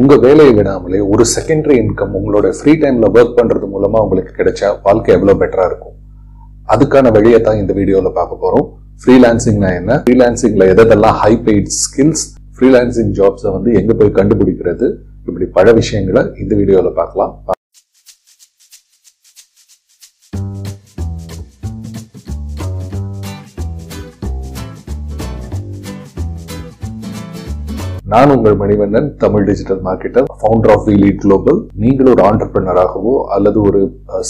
உங்கள் வேலையை விடாமலே ஒரு செகண்டரி இன்கம் உங்களோட ஃப்ரீ டைமில் ஒர்க் பண்ணுறது மூலமாக உங்களுக்கு கிடைச்சா வாழ்க்கை எவ்வளோ பெட்டராக இருக்கும். அதுக்கான வழியை தான் இந்த வீடியோவில் பார்க்க போகிறோம் ஃப்ரீலான்சிங்னா என்ன? ஃப்ரீலான்சிங்கில் எதெல்லாம் ஹை பெய்ட் ஸ்கில்ஸ் ஃப்ரீலான்சிங் ஜாப்ஸை வந்து எங்கே போய் கண்டுபிடிக்கிறது? இப்படி பல விஷயங்களை இந்த வீடியோவில் பார்க்கலாம். நான் உங்கள் Manivannan Tamil digital marketer founder of We Lead Global நீங்கள் ஒரு ஆண்டர்பிரினராகவோ அல்லது ஒரு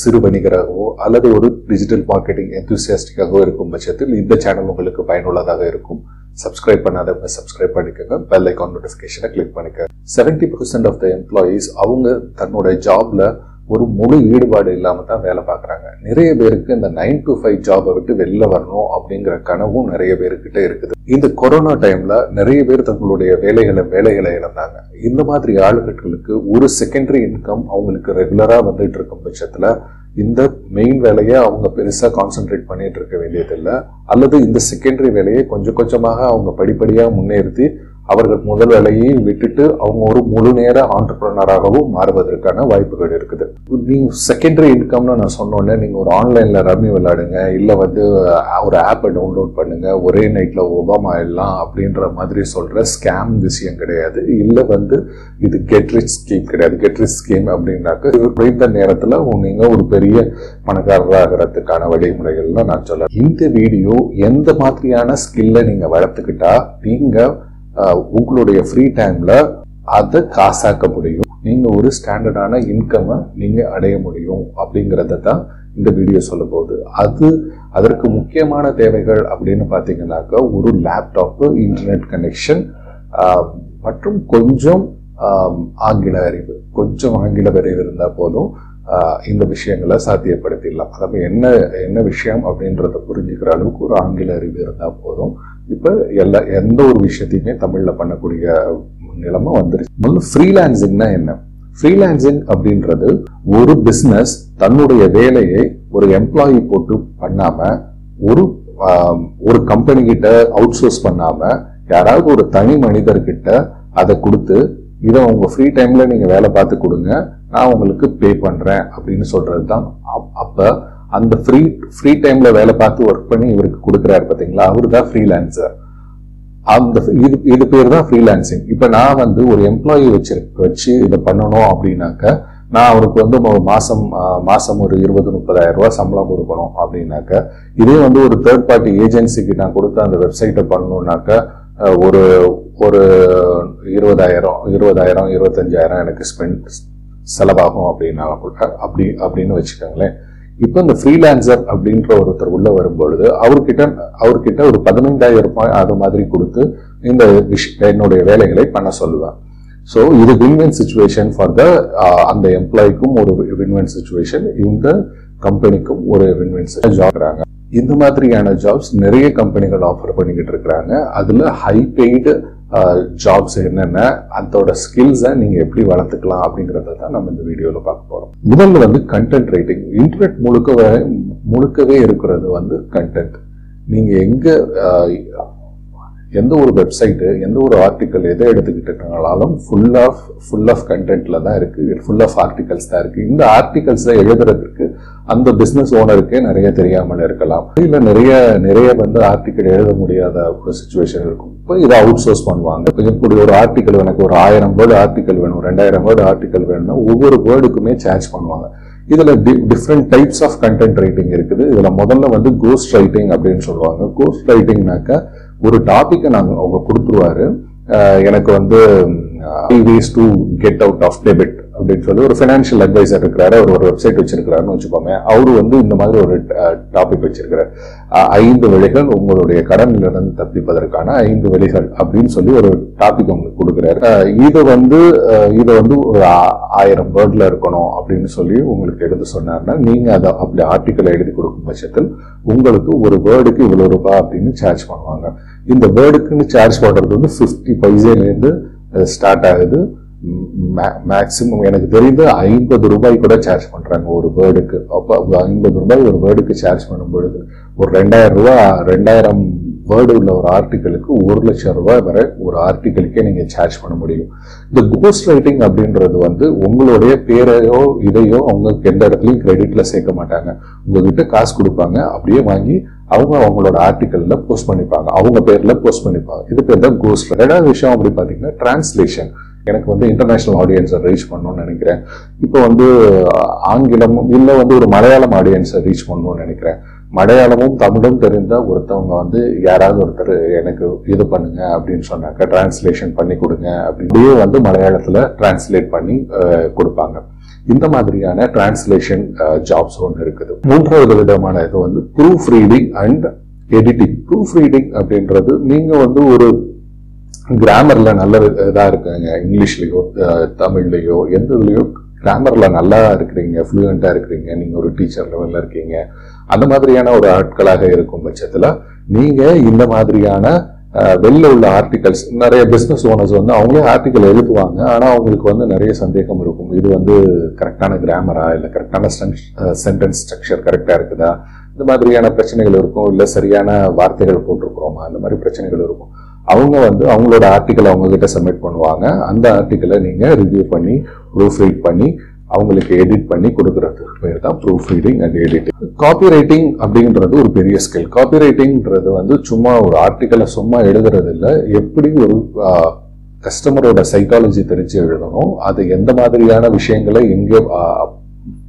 சிறு வணிகராகவோ அல்லது ஒரு டிஜிட்டல் மார்க்கெட்டிங் எந்தூசியாஸ்டிக்காகவோ இருக்கும் பட்சத்தில் இந்த சேனல் உங்களுக்கு பயனுள்ளதாக இருக்கும். சப்ஸ்கிரைப் பண்ணாதவங்க சப்ஸ்கிரைப் பண்ணிக்கோங்க. பெல் ஐக்கான் நோட்டிஃபிகேஷனை கிளிக் பண்ணிக்கோங்க. Seventy percent of the employees அவங்க தன்னோட ஜாப்ல ஒரு முழு ஈடுபாடு இல்லாமல் தான் வேலை பார்க்குறாங்க. நிறைய பேருக்கு இந்த நைன் டு ஃபைவ் ஜாபை விட்டு வெளில வரணும் அப்படிங்கிற கனவும் நிறைய பேருக்கிட்ட இருக்குது. இந்த கொரோனா டைம்ல நிறைய பேர் தங்களுடைய வேலைகளை வேலைகளை இழந்தாங்க. இந்த மாதிரி ஆளுகளுக்கு ஒரு செகண்டரி இன்கம் அவங்களுக்கு ரெகுலராக வந்துட்டு இருக்கும் பட்சத்தில் இந்த மெயின் வேலையை அவங்க பெருசாக கான்சென்ட்ரேட் பண்ணிட்டு இருக்க வேண்டியதில்லை. அல்லது இந்த செகண்டரி வேலையை கொஞ்சம் கொஞ்சமாக அவங்க படிப்படியாக முன்னேறுத்தி அவர்கள் முதல் வேலையை விட்டுட்டு அவங்க ஒரு முழு நேர ஆண்டர்பிரனராகவும் மாறுவதற்கான வாய்ப்புகள் இருக்குது. நீங்க செகண்டரி இன்கம்னு நான் சொன்னோன்னே நீங்க ஒரு ஆன்லைன்ல ரம்மி விளையாடுங்க இல்ல வந்து ஒரு ஆப்பை டவுன்லோட் பண்ணுங்க ஒரே நைட்ல ஒபாமா ஆயிடலாம் அப்படின்ற மாதிரி சொல்ற ஸ்கேம் விஷயம் கிடையாது. இல்ல வந்து இது கெட்ரிச் ஸ்கீம் கிடையாது. கெட்ரிச் ஸ்கீம் அப்படின்னாக்க குறைந்த நேரத்துல நீங்க ஒரு பெரிய பணக்காரராகிறதுக்கான வழிமுறைகள்லாம் நான் சொல்ல இந்த வீடியோ எந்த மாதிரியான ஸ்கில்லை நீங்க வளர்த்துக்கிட்டா நீங்க உங்களுடைய ஃப்ரீ டைம்ல அதை காசாக்க முடியும். நீங்க ஒரு ஸ்டாண்டர்டான இன்கம்மை நீங்க அடைய முடியும் அப்படிங்கறத தான் இந்த வீடியோ சொல்ல போகுது. அது அதற்கு முக்கியமான தேவைகள் அப்படின்னு பாத்தீங்கன்னாக்கா ஒரு லேப்டாப்பு இன்டர்நெட் கனெக்ஷன் மற்றும் கொஞ்சம் ஆங்கில அறிவு. கொஞ்சம் ஆங்கில அறிவு இருந்தால் போதும் இந்த விஷயங்களை சாத்தியப்படுத்திடலாம். அதாவது என்ன என்ன விஷயம் அப்படின்றத புரிஞ்சுக்கிற அளவுக்கு ஒரு ஆங்கில அறிவு இருந்தால் போதும். இப்போ எல்லா எந்த ஒரு விஷயத்தையுமே தமிழில் பண்ணக்கூடிய நிலைமை வந்துருச்சு. முதல்ல ஃப்ரீலான்சிங்னா என்ன? ஃப்ரீலான்சிங் அப்படின்றது ஒரு பிஸ்னஸ் தன்னுடைய வேலையை ஒரு எம்ப்ளாயி போட்டு பண்ணாம ஒரு ஒரு கம்பெனி கிட்ட அவுட் சோர்ஸ் பண்ணாம யாராவது ஒரு தனி மனிதர்கிட்ட அதை கொடுத்து இதை உங்க ஃப்ரீ டைம்ல நீங்க வேலை பார்த்து கொடுங்க நான் உங்களுக்கு பே பண்றேன் அப்படின்னு சொல்றது தான் அப்- அப்ப அந்த ஃப்ரீ ஃப்ரீ டைம்ல வேலை பார்த்து ஒர்க் பண்ணி இவருக்கு கொடுக்குறாரு பார்த்தீங்களா? அவரு தான் ஃப்ரீலான்சர் அந்த இது இது பேர் தான் ஃப்ரீலான்சிங் இப்போ நான் வந்து ஒரு எம்ப்ளாயி வச்சு வச்சு இதை பண்ணணும் அப்படின்னாக்க நான் அவருக்கு வந்து ஒரு மாசம் மாசம் ஒரு இருபது முப்பதாயிரம் ரூபாய் சம்பளம் கொடுக்கணும் அப்படின்னாக்க இதே வந்து ஒரு தேர்ட் பார்ட்டி ஏஜென்சிக்கு நான் கொடுத்த அந்த வெப்சைட்டை பண்ணணும்னாக்க ஒரு ஒரு இருபதாயிரம் இருபதாயிரம் இருபத்தஞ்சாயிரம் எனக்கு ஸ்பெண்ட் செலவாகும் அப்படின்னா கூட அப்படி அப்படின்னு வச்சுக்கோங்களேன். இப்போ இந்த ஃப்ரீலான்சர் அப்படின்ற ஒருத்தர் உள்ள வரும்பொழுது அவர்கிட்ட அவர்கிட்ட ஒரு பதினைந்தாயிரம் ரூபாய் அது மாதிரி கொடுத்து இந்த விஷ் என்னுடைய வேலைகளை பண்ண சொல்லுவேன் ஸோ இது வின்வின் சுச்சுவேஷன் ஃபார் த அந்த எம்ப்ளாய்க்கும் ஒரு வின்வின் சுச்சுவேஷன் இந்த கம்பெனிக்கும் ஒரு வின்வின் ஜாப்றாங்க இந்த மாதிரியான ஜாப்ஸ் நிறைய கம்பெனிகள் ஆஃபர் பண்ணிக்கிட்டு இருக்கிறாங்க. அதுல ஹை பெய்டு ஜாப்ஸ் என்னென்ன அதோட ஸ்கில்ஸை நீங்கள் எப்படி வளர்த்துக்கலாம் அப்படிங்கிறத தான் நம்ம இந்த வீடியோவில் பார்க்க போகிறோம் முதல்ல வந்து கண்டென்ட் ரைட்டிங் இன்டர்நெட் முழுக்கவே முழுக்கவே இருக்கிறது வந்து கண்டென்ட் நீங்கள் எங்கே எந்த ஒரு வெப்சைட்டு எந்த ஒரு ஆர்டிக்கல் எதை எடுத்துக்கிட்டாலும் ஃபுல் ஆஃப் ஃபுல் ஆஃப் கண்டென்ட்டில் தான் இருக்குது ஃபுல் ஆஃப் ஆர்டிகல்ஸ் தான் இருக்குது இந்த ஆர்டிகல்ஸை எழுதுறதுக்கு அந்த பிஸ்னஸ் ஓனருக்கே நிறைய தெரியாமல் இருக்கலாம். இல்லை நிறைய நிறைய வந்து ஆர்டிக்கல் எழுத முடியாத ஒரு சுச்சுவேஷன் இருக்கும். இப்போ இதை அவுட் சோர்ஸ் பண்ணுவாங்க. இப்போ இப்படி ஒரு ஆர்டிக்கல் எனக்கு ஒரு ஆயிரம் வேர்டு ஆர்டிக்கல் வேணும் ரெண்டாயிரம் வேர்டு ஆர்டிக்கல் வேணும்னா ஒவ்வொரு வேர்டுக்குமே சார்ஜ் பண்ணுவாங்க. இதுல different types of content writing இருக்குது. இதில் முதல்ல வந்து கோஸ்ட் ரைட்டிங் அப்படின்னு சொல்லுவாங்க. கோஸ்ட் ரைட்டிங்னாக்க ஒரு டாபிக்கை நாங்கள் அவங்க கொடுத்துருவாரு. எனக்கு வந்து ways to get out of debit அப்படின்னு சொல்லி ஒரு ஃபினான்ஷியல் அட்வைசர் இருக்கிறாரு. அவர் ஒரு வெப்சைட் வச்சிருக்கிறாருன்னு வச்சுக்கோங்க அவரு வந்து இந்த மாதிரி ஒரு டாபிக் வச்சிருக்கிறார். ஐந்து வழிகள் உங்களுடைய கடனிலிருந்து தப்பிப்பதற்கான ஐந்து வழிகள் அப்படின்னு சொல்லி ஒரு டாபிக் உங்களுக்கு கொடுக்குறாரு. இதை இது வந்து இதை வந்து ஒரு ஆயிரம் வேர்ட்ல இருக்கணும் அப்படின்னு சொல்லி உங்களுக்கு எழுத சொன்னார்னா நீங்க அதை அப்படி ஆர்டிக்கல் எழுதி கொடுக்கும் பட்சத்தில் உங்களுக்கு ஒரு வேர்டுக்கு இவ்வளவு ரூபாய் அப்படின்னு சார்ஜ் பண்ணுவாங்க. இந்த வேர்டுக்குன்னு சார்ஜ் பண்ணுறது வந்து ஃபிஃப்டி பைசேலேருந்து ஸ்டார்ட் ஆகுது. மேக்சிமம் எனக்கு தெரிந்து ஐம்பது ரூபாய் கூட சார்ஜ் பண்ணுறாங்க ஒரு வேர்டுக்கு. அப்போ ஐம்பது ரூபாய் ஒரு வேர்டுக்கு சார்ஜ் பண்ணும் பொழுது ஒரு ரெண்டாயிரம் ரூபா ரெண்டாயிரம் வேர்டு உள்ள ஒரு ஆர்டிக்கலுக்கு ஒரு லட்சம் ரூபாய் வரை ஒரு ஆர்டிக்கலுக்கே நீங்கள் சார்ஜ் பண்ண முடியும். இந்த கோஸ்ட் ரைட்டிங் அப்படின்றது வந்து உங்களுடைய பேரையோ இதையோ அவங்க எந்த இடத்துலையும் கிரெடிட்டில் சேர்க்க மாட்டாங்க. உங்ககிட்ட காசு கொடுப்பாங்க அப்படியே வாங்கி அவங்க அவங்களோட ஆர்டிக்கல்ல போஸ்ட் பண்ணிப்பாங்க. அவங்க பேர்ல போஸ்ட் பண்ணிப்பாங்க. இது பேர் தான் கோஸ்ட் ரெண்டாவது விஷயம் அப்படி பாத்தீங்கன்னா டிரான்ஸ்லேஷன் எனக்கு வந்து இன்டர்நேஷனல் ஆடியன்ஸை ரீச் பண்ணணும்னு நினைக்கிறேன். இப்போ வந்து ஆங்கிலமும் இல்லை வந்து ஒரு மலையாளம் ஆடியன்ஸை ரீச் பண்ணணும்னு நினைக்கிறேன். மலையாளமும் தமிழும் தெரிந்த ஒருத்தவங்க வந்து யாராவது ஒருத்தர் எனக்கு இது பண்ணுங்க அப்படின்னு சொன்னாக்க டிரான்ஸ்லேஷன் பண்ணி கொடுங்க அப்படியே வந்து மலையாளத்தில் டிரான்ஸ்லேட் பண்ணி கொடுப்பாங்க. இந்த மாதிரியான டிரான்ஸ்லேஷன் ஜாப்ஸ் ஒன்று இருக்குது. மூன்றாவது விதமான இது வந்து proof reading and editing proof reading அப்படின்றது நீங்கள் வந்து ஒரு கிராமர்ல நல்ல இதாக இருக்குங்க. இங்கிலீஷ்லேயோ uh, தமிழ்லையோ எந்த இதுலேயோ கிராமர்ல நல்லா இருக்கிறீங்க ஃப்ளூயண்டா இருக்கிறீங்க நீங்க ஒரு டீச்சர் லெவல்ல இருக்கீங்க. அந்த மாதிரியான ஒரு ஆட்களாக இருக்கும் பட்சத்துல நீங்க இந்த மாதிரியான uh, வெளில உள்ள ஆர்டிகல்ஸ் நிறைய பிஸ்னஸ் ஓனர்ஸ் வந்து அவங்களே ஆர்டிக்கல் எழுதுவாங்க. ஆனால் அவங்களுக்கு வந்து நிறைய சந்தேகம் இருக்கும். இது வந்து கரெக்டான கிராமரா இல்லை கரெக்டான சென்டென்ஸ் ஸ்ட்ரக்சர் கரெக்டாக இருக்குதா? இந்த மாதிரியான பிரச்சனைகள் இருக்கும். இல்லை சரியான வார்த்தைகள் போட்டிருக்கிறோமா? அந்த மாதிரி பிரச்சனைகள் இருக்கும். அவங்க வந்து அவங்களோட ஆர்டிக்கல் அவங்கக்கிட்ட சப்மிட் பண்ணுவாங்க. அந்த ஆர்டிக்கலை நீங்கள் ரிவ்யூ பண்ணி ப்ரூஃப் ரீட் பண்ணி அவங்களுக்கு எடிட் பண்ணி கொடுக்கறதுக்கு பேர் தான் proof reading and editing copy writing அப்படின்றது ஒரு பெரிய ஸ்கில் காப்பி ரைட்டிங்கிறது வந்து சும்மா ஒரு ஆர்டிக்கலை சும்மா எழுதுறது இல்லை எப்படி ஒரு கஸ்டமரோட சைக்காலஜி தெரிஞ்சு எழுதணும். அது எந்த மாதிரியான விஷயங்களை எங்கே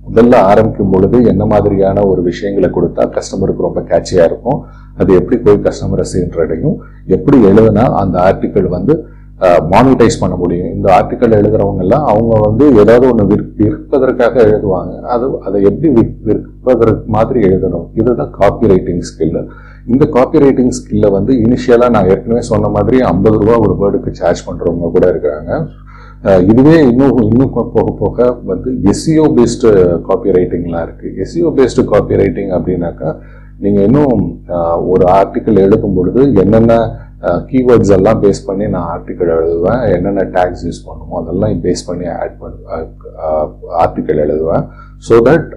முதல்ல ஆரம்பிக்கும் பொழுது என்ன மாதிரியான ஒரு விஷயங்களை கொடுத்தா கஸ்டமருக்கு ரொம்ப கேட்சியாக இருக்கும். அது எப்படி போய் கஸ்டமரை சென்றடையும்? எப்படி எழுதுனா அந்த ஆர்டிக்கிள் வந்து மானிட்டைஸ் பண்ண முடியும். இந்த ஆர்டிக்கல் எழுதுறவங்க எல்லாம் அவங்க வந்து ஏதாவது ஒன்று விற்பதற்காக எழுதுவாங்க. அது அதை எப்படி விற்- விற்பதற்கு மாதிரி எழுதணும். இதுதான் காப்பி ரைட்டிங் ஸ்கில்லு இந்த காப்பி ரைட்டிங் ஸ்கில்ல வந்து இனிஷியலா நான் ஏற்கனவே சொன்ன மாதிரி ஐம்பது ரூபா ஒரு வேர்டுக்கு சார்ஜ் பண்றவங்க கூட இருக்கிறாங்க. இதுவே இன்னும் இன்னும் போக போக வந்து எஸ்இஓ பேஸ்டு காப்பி ரைட்டிங்லாம் இருக்கு. எஸ்இஓ பேஸ்டு காப்பி ரைட்டிங் அப்படின்னாக்கா நீங்க இன்னும் ஒரு ஆர்டிக்கல் எழுதும் பொழுது என்னென்ன கீவேர்ட்ஸ் எல்லாம் பேஸ் பண்ணி நான் ஆர்டிக்கல் எழுதுவேன். என்னென்ன டேக்ஸ் யூஸ் பண்ணுமோ அதெல்லாம் பேஸ் பண்ணி ஆட் பண்ண ஆர்டிக்கல் எழுதுவேன். ஸோ தட்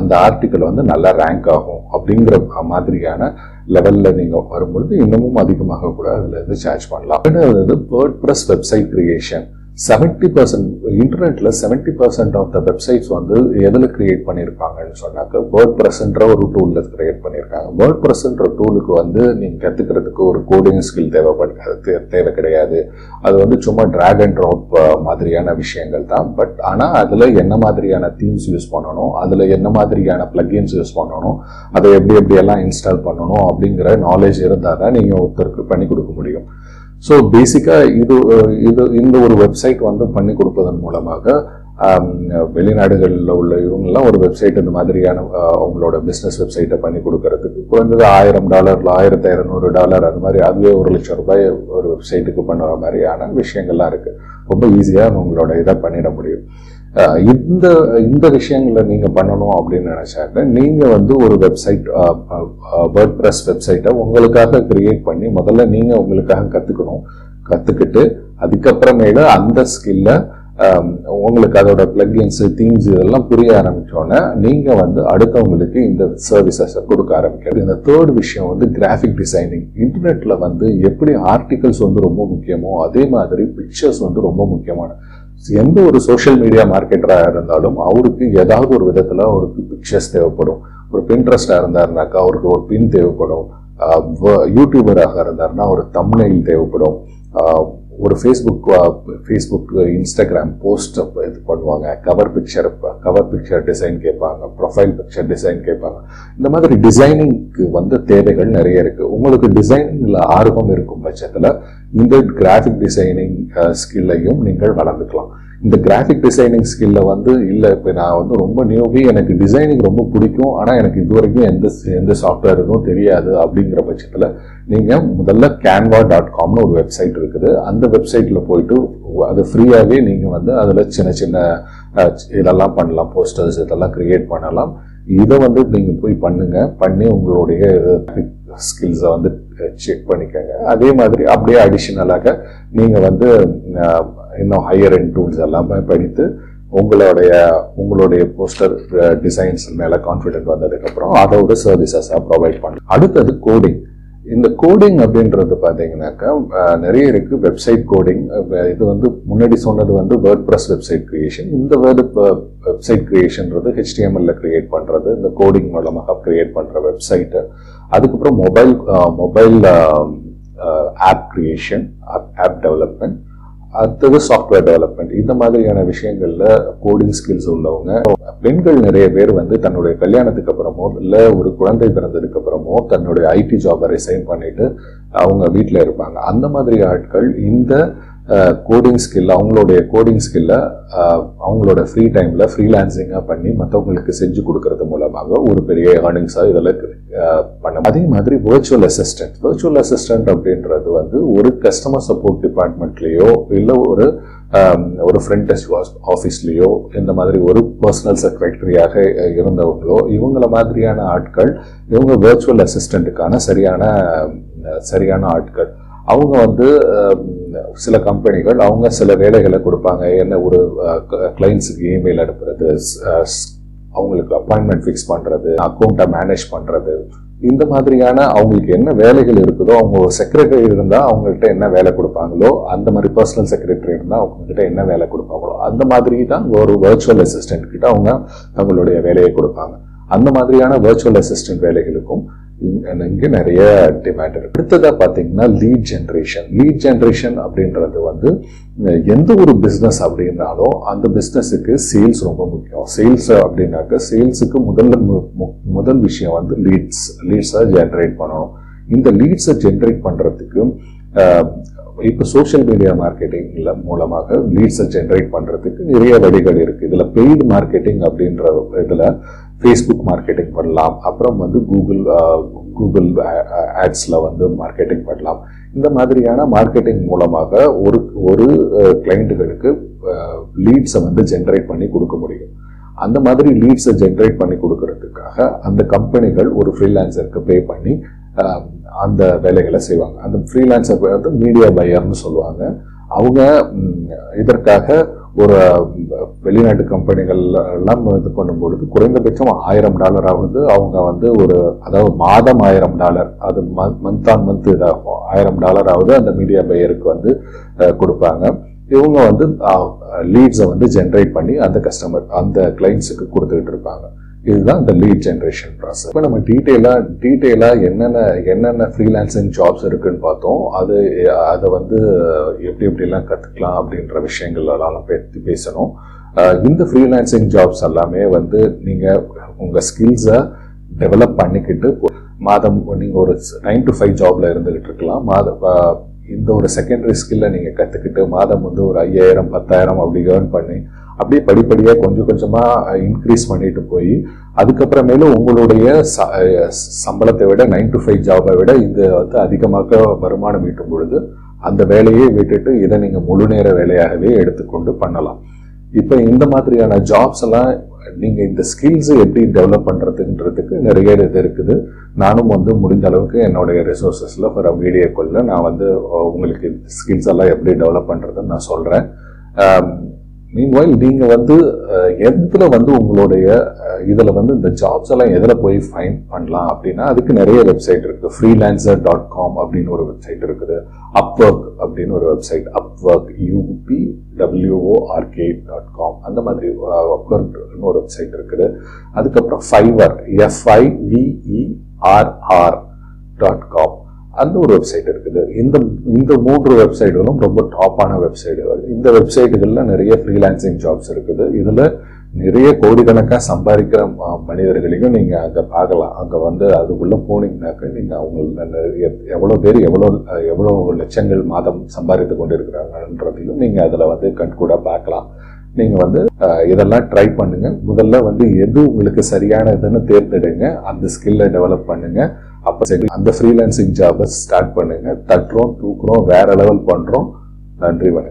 அந்த ஆர்டிக்கல் வந்து நல்லா ரேங்க் ஆகும் அப்படிங்கிற மாதிரியான லெவலில் நீங்கள் வரும்பொழுது இன்னமும் அதிகமாக கூட அதில் இருந்து சார்ஜ் பண்ணலாம். ரெண்டாவது WordPress website creation seventy percent இன்டர்நெட்ல seventy percent of the websites வந்து எதில் கிரியேட் பண்ணியிருப்பாங்கன்னு சொன்னாக்க வேர்ட் ப்ரெஸ்ன்ற ஒரு டூலில் கிரியேட் பண்ணியிருக்காங்க வேர்ட் ப்ரெஸ்ன்ற டூலுக்கு வந்து நீங்கள் கற்றுக்கிறதுக்கு ஒரு கோடிங் ஸ்கில் தேவைப்படுது. தே- தேவை கிடையாது. அது வந்து சும்மா ட்ராக் அண்ட் ட்ராப் மாதிரியான விஷயங்கள் தான். பட் ஆனால் அதில் என்ன மாதிரியான தீம்ஸ் யூஸ் பண்ணணும் அதில் என்ன மாதிரியான பிளக்இன்ஸ் யூஸ் பண்ணணும் அதை எப்படி எப்படி எல்லாம் இன்ஸ்டால் பண்ணணும் அப்படிங்கிற நாலேஜ் இருந்தால் தான் நீங்கள் ஒருத்தருக்கு பண்ணி கொடுக்க முடியும். ஸோ பேசிக்காக இது இது இந்த ஒரு வெப்சைட் வந்து பண்ணி கொடுப்பதன் மூலமாக வெளிநாடுகளில் உள்ள இவங்கெல்லாம் ஒரு வெப்சைட் இந்த மாதிரியான அவங்களோட பிஸ்னஸ் வெப்சைட்டை பண்ணி கொடுக்கறதுக்கு குறைந்தது ஆயிரம் டாலரில் ஆயிரத்தி இரநூறு டாலர் அது மாதிரி அதுவே ஒரு லட்சம் ரூபாய் ஒரு வெப்சைட்டுக்கு பண்ணுற மாதிரியான விஷயங்கள்லாம் இருக்குது ரொம்ப ஈஸியாக உங்களோட இதை பண்ணிட முடியும். இந்த இந்த விஷயங்களை நீங்கள் பண்ணணும் அப்படின்னு நினைச்சாக்க நீங்கள் வந்து ஒரு வெப்சைட் வேர்ட் ப்ரெஸ் வெப்சைட்டை உங்களுக்காக கிரியேட் பண்ணி முதல்ல நீங்கள் உங்களுக்காக கற்றுக்கணும் கற்றுக்கிட்டு அதுக்கப்புறமேல அந்த ஸ்கில்ல உங்களுக்கு அதோட பிளக்இன்ஸ் தீம்ஸ் இதெல்லாம் புரிய ஆரம்பித்தோன்னே நீங்கள் வந்து அடுத்தவங்களுக்கு இந்த சர்வீசஸை கொடுக்க ஆரம்பிக்கிறது. இந்த தேர்ட் விஷயம் வந்து கிராஃபிக் டிசைனிங் இன்டர்நெட்டில் வந்து எப்படி ஆர்டிகல்ஸ் வந்து ரொம்ப முக்கியமோ அதே மாதிரி பிக்சர்ஸ் வந்து ரொம்ப முக்கியமான எந்த ஒரு சோஷியல் மீடியா மார்க்கெட்டராக இருந்தாலும் அவருக்கு ஏதாவது ஒரு விதத்தில் அவருக்கு பிக்சர்ஸ் தேவைப்படும். ஒரு பின்ட்ரெஸ்டாக இருந்தாருனாக்கா அவருக்கு ஒரு பின் தேவைப்படும். வ- யூடியூபராக இருந்தாருன்னா ஒரு தம்னைல் தேவைப்படும். ஒரு ஃபேஸ்புக் ஃபேஸ்புக் இன்ஸ்டாகிராம் போஸ்ட் இது பண்ணுவாங்க. Cover picture cover picture design கேட்பாங்க. ப்ரொஃபைல் பிக்சர் டிசைன் கேட்பாங்க. இந்த மாதிரி டிசைனிங்க்கு வந்து தேவைகள் நிறைய இருக்குது உங்களுக்கு டிசைனிங்கில் ஆர்வம் இருக்கும் பட்சத்தில் இந்த கிராஃபிக் டிசைனிங் ஸ்கில்லையும் நீங்கள் வளர்ந்துக்கலாம். இந்த கிராஃபிக் டிசைனிங் ஸ்கில்ல வந்து இல்லை இப்போ நான் வந்து ரொம்ப நியூபி எனக்கு டிசைனிங் ரொம்ப பிடிக்கும். ஆனால் எனக்கு இது வரைக்கும் எந்த எந்த சாஃப்ட்வேர் இருக்கும் தெரியாது அப்படிங்கிற பட்சத்தில் நீங்கள் முதல்ல கேன்வா டாட் காம்னு ஒரு வெப்சைட் இருக்குது. அந்த வெப்சைட்டில் போயிட்டு அது ஃப்ரீயாகவே நீங்கள் வந்து அதில் சின்ன சின்ன இதெல்லாம் பண்ணலாம். போஸ்டர்ஸ் இதெல்லாம் கிரியேட் பண்ணலாம். இதை வந்து நீங்கள் போய் பண்ணுங்கள் பண்ணி உங்களுடைய ஸ்கில்ஸை வந்து செக் பண்ணிக்கோங்க. அதே மாதிரி அப்படியே அடிஷ்னலாக நீங்கள் வந்து இன்னும் ஹையர் எண்ட் டூல்ஸ் எல்லாமே படித்து உங்களுடைய உங்களுடைய போஸ்டர் டிசைன்ஸ் மேலே கான்ஃபிடென்ட் வந்ததுக்கப்புறம் அதோட சர்வீசஸாக ப்ரொவைட் பண்ணலாம். அடுத்தது கோடிங் இந்த கோடிங் அப்படின்றது பார்த்தீங்கன்னாக்கா நிறைய இருக்கு. வெப்சைட் கோடிங் இது வந்து முன்னாடி சொன்னது வந்து வேர்ட் ப்ரெஸ் வெப்சைட் கிரியேஷன் இந்த வேர்டு வெப்சைட் கிரியேஷன்றது ஹெச்டிஎம்எல்ல கிரியேட் பண்ணுறது இந்த கோடிங் மூலமாக கிரியேட் பண்ணுற வெப்சைட்டு அதுக்கப்புறம் mobile mobile app creation app development அடுத்தது சாஃப்ட்வேர் டெவலப்மெண்ட் இந்த மாதிரியான விஷயங்கள்ல கோடிங் ஸ்கில்ஸ் உள்ளவங்க பெண்கள் நிறைய பேர் வந்து தன்னுடைய கல்யாணத்துக்கு அப்புறமோ இல்ல ஒரு குழந்தை பிறந்ததுக்கு அப்புறமோ தன்னுடைய ஐடி ஜாபை ரிசைன் பண்ணிட்டு அவங்க வீட்டில் இருப்பாங்க. அந்த மாதிரி ஆட்கள் இந்த கோடிங் ஸ்கில் அவங்களுடைய கோடிங் ஸ்கில்லை அவங்களோட ஃப்ரீ டைம்ல ஃப்ரீலான்சிங்காக பண்ணி மற்றவங்களுக்கு செஞ்சு கொடுக்கறது மூலமாக ஒரு பெரிய ஏர்னிங்ஸாக இதில் பண்ண அதே மாதிரி வர்ச்சுவல் அசிஸ்டன்ட் வேர்ச்சுவல் அசிஸ்டன்ட் அப்படின்றது வந்து ஒரு கஸ்டமர் சப்போர்ட் டிபார்ட்மெண்ட்லேயோ இல்லை ஒரு ஒரு ஃப்ரண்ட் டெஸ்க் ஆஃபீஸ்லேயோ இந்த மாதிரி ஒரு பர்சனல் செக்ரட்டரியாக இருந்தவங்களோ இவங்கள மாதிரியான ஆட்கள் இவங்க வர்ச்சுவல் அசிஸ்டண்ட்டுக்கான சரியான சரியான ஆட்கள். அவங்க வந்து சில கம்பெனிகள் அவங்க சில வேலைகளை கொடுப்பாங்க. என்ன ஒரு கிளைண்ட்ஸுக்கு இமெயில் அனுப்புறது அவங்களுக்கு அப்பாயின்மெண்ட் ஃபிக்ஸ் பண்ணுறது அக்கௌண்ட்டை மேனேஜ் பண்ணுறது இந்த மாதிரியான அவங்களுக்கு என்ன வேலைகள் இருக்குதோ அவங்க ஒரு செக்ரட்டரி இருந்தால் அவங்கள்ட்ட என்ன வேலை கொடுப்பாங்களோ அந்த மாதிரி பர்சனல் செக்ரட்டரி இருந்தால் அவங்ககிட்ட என்ன வேலை கொடுப்பாங்களோ அந்த மாதிரி தான் ஒரு வர்ச்சுவல் அசிஸ்டன்ட் கிட்ட அவங்க தங்களுடைய வேலையை கொடுப்பாங்க. அந்த மாதிரியான வர்ச்சுவல் அசிஸ்டன்ட் வேலைகளுக்கும் இங்கே நிறைய டிமாண்ட் இருக்கு. அடுத்ததாக பார்த்தீங்கன்னா லீட் ஜென்ரேஷன் லீட் ஜென்ரேஷன் அப்படின்றது வந்து எந்த ஒரு பிஸ்னஸ் அப்படின்னாலும் அந்த பிஸ்னஸுக்கு சேல்ஸ் ரொம்ப முக்கியம். சேல்ஸ் அப்படின்னாக்க சேல்ஸுக்கு முதல்ல மு- முதல் விஷயம் வந்து லீட்ஸ் லீட்ஸை ஜென்ரேட் பண்ணணும். இந்த லீட்ஸை ஜென்ரேட் பண்ணுறதுக்கு இப்போ சோஷியல் மீடியா மார்க்கெட்டிங்கில் மூலமாக லீட்ஸை ஜென்ரேட் பண்ணுறதுக்கு நிறைய வழிகள் இருக்குது இதில் பெய்டு மார்க்கெட்டிங் அப்படின்ற இதில் ஃபேஸ்புக் மார்க்கெட்டிங் பண்ணலாம். அப்புறம் வந்து கூகுள் கூகுள் ஆட்ஸில் வந்து மார்க்கெட்டிங் பண்ணலாம். இந்த மாதிரியான மார்க்கெட்டிங் மூலமாக ஒரு ஒரு கிளைண்ட்டுகளுக்கு லீட்ஸை வந்து ஜென்ரேட் பண்ணி கொடுக்க முடியும். அந்த மாதிரி லீட்ஸை ஜென்ரேட் பண்ணி கொடுக்கறதுக்காக அந்த கம்பெனிகள் ஒரு ஃப்ரீலான்சருக்கு பே பண்ணி அந்த வேலைகளை செய்வாங்க. அந்த ஃப்ரீலான்சர் வந்து மீடியா பையர்னு சொல்லுவாங்க. அவங்க இதற்காக ஒரு வெளிநாட்டு கம்பெனிகள் எல்லாம் இது பண்ணும்பொழுது குறைந்தபட்சம் ஆயிரம் டாலராவது அவங்க வந்து ஒரு அதாவது மாதம் ஆயிரம் டாலர் அது மந்த் ஆன் மந்த் இதாகும். ஆயிரம் டாலராவது அந்த மீடியா பையருக்கு வந்து கொடுப்பாங்க. இவங்க வந்து லீட்ஸை வந்து ஜென்ரேட் பண்ணி அந்த கஸ்டமர் அந்த கிளைண்ட்ஸுக்கு கொடுத்துக்கிட்டு இருப்பாங்க. இதுதான் இந்த லீட் ஜென்ரேஷன் ப்ராசஸ் இப்போ நம்ம டீட்டெயிலாக டீட்டெயிலாக என்னென்ன என்னென்ன ஃப்ரீலான்சிங் ஜாப்ஸ் இருக்குன்னு பார்த்தோம். அது அதை வந்து எப்படி எப்படிலாம் கற்றுக்கலாம் அப்படின்ற விஷயங்கள் எல்லாம் பற்றி பேசணும் இந்த ஃப்ரீலான்சிங் ஜாப்ஸ் எல்லாமே வந்து நீங்கள் உங்கள் ஸ்கில்ஸை டெவலப் பண்ணிக்கிட்டு மாதம் நீங்கள் ஒரு நைன் டு ஃபைவ் ஜாப்ல இருந்துகிட்டு இருக்கலாம். மாதம் இந்த ஒரு செகண்டரி ஸ்கில்லை நீங்கள் கற்றுக்கிட்டு மாதம் வந்து ஒரு ஐயாயிரம் பத்தாயிரம் அப்படி ஏர்ன் பண்ணி அப்படியே படிப்படியாக கொஞ்சம் கொஞ்சமாக இன்க்ரீஸ் பண்ணிட்டு போய் அதுக்கப்புறமேலும் உங்களுடைய ச- சம்பளத்தை விட நைன் டு ஃபைவ் ஜாபை விட இது வந்து அதிகமாக வருமானம் ஈட்டும் பொழுது அந்த வேலையை விட்டுட்டு இதை நீங்கள் முழு நேர வேலையாகவே எடுத்துக்கொண்டு பண்ணலாம். இப்போ இந்த மாதிரியான ஜாப்ஸ் எல்லாம் நீங்கள் இந்த ஸ்கில்ஸ் எப்படி டெவலப் பண்ணுறதுன்றதுக்கு நிறைய இது இருக்குது. நானும் வந்து முடிஞ்ச அளவுக்கு என்னுடைய ரிசோர்ஸஸில் ஃபார் வீடியோ நான் வந்து உங்களுக்கு ஸ்கில்ஸ் எல்லாம் எப்படி டெவலப் பண்ணுறதுன்னு நான் சொல்கிறேன் மீன்வாயில் நீங்கள் வந்து எதில் வந்து உங்களுடைய இதில் வந்து இந்த ஜாப்ஸ் எல்லாம் எதில் போய் ஃபைண்ட் பண்ணலாம் அப்படின்னா அதுக்கு நிறைய வெப்சைட் இருக்குது. ஃப்ரீலான்சர் டாட் காம் அப்படின்னு ஒரு வெப்சைட் இருக்குது. அப்வொர்க் அப்படின்னு ஒரு website Upwork U P W O R K dot com அந்த மாதிரி அப்ஒர்க்னு ஒரு வெப்சைட் இருக்குது. அதுக்கப்புறம் ஃபைவர் எஃப்ஐவிஇஆர்ஆர் டாட் காம் அந்த ஒரு வெப்சைட் இருக்குது. இந்த இந்த மூன்று வெப்சைட்டுகளும் ரொம்ப டாப்பான வெப்சைட்டுகள் இந்த வெப்சைட்டுகளில் நிறைய ஃப்ரீலான்சிங் ஜாப்ஸ் இருக்குது. இதில் நிறைய கோடிக்கணக்காக சம்பாதிக்கிற மனிதர்களையும் நீங்கள் அங்கே பார்க்கலாம். அங்கே வந்து அதுக்குள்ளே போனீங்கனாக்க நீங்கள் அவங்க எவ்வளோ பேர் எவ்வளோ எவ்வளோ லட்சங்கள் மாதம் சம்பாதித்து கொண்டு இருக்கிறாங்கன்றதையும் நீங்கள் அதில் வந்து கண்கூட பார்க்கலாம். நீங்கள் வந்து இதெல்லாம் ட்ரை பண்ணுங்கள் முதல்ல வந்து எது உங்களுக்கு சரியான இதுன்னு தேர்ந்தெடுங்க. அந்த ஸ்கில்லை டெவலப் பண்ணுங்கள் அப்போ சரி அந்த ஃப்ரீலான்சிங் ஜாபை ஸ்டார்ட் பண்ணுங்க. தட்டுறோம் தூக்குறோம் வேற லெவல் பண்றோம். நன்றி வணக்கம்.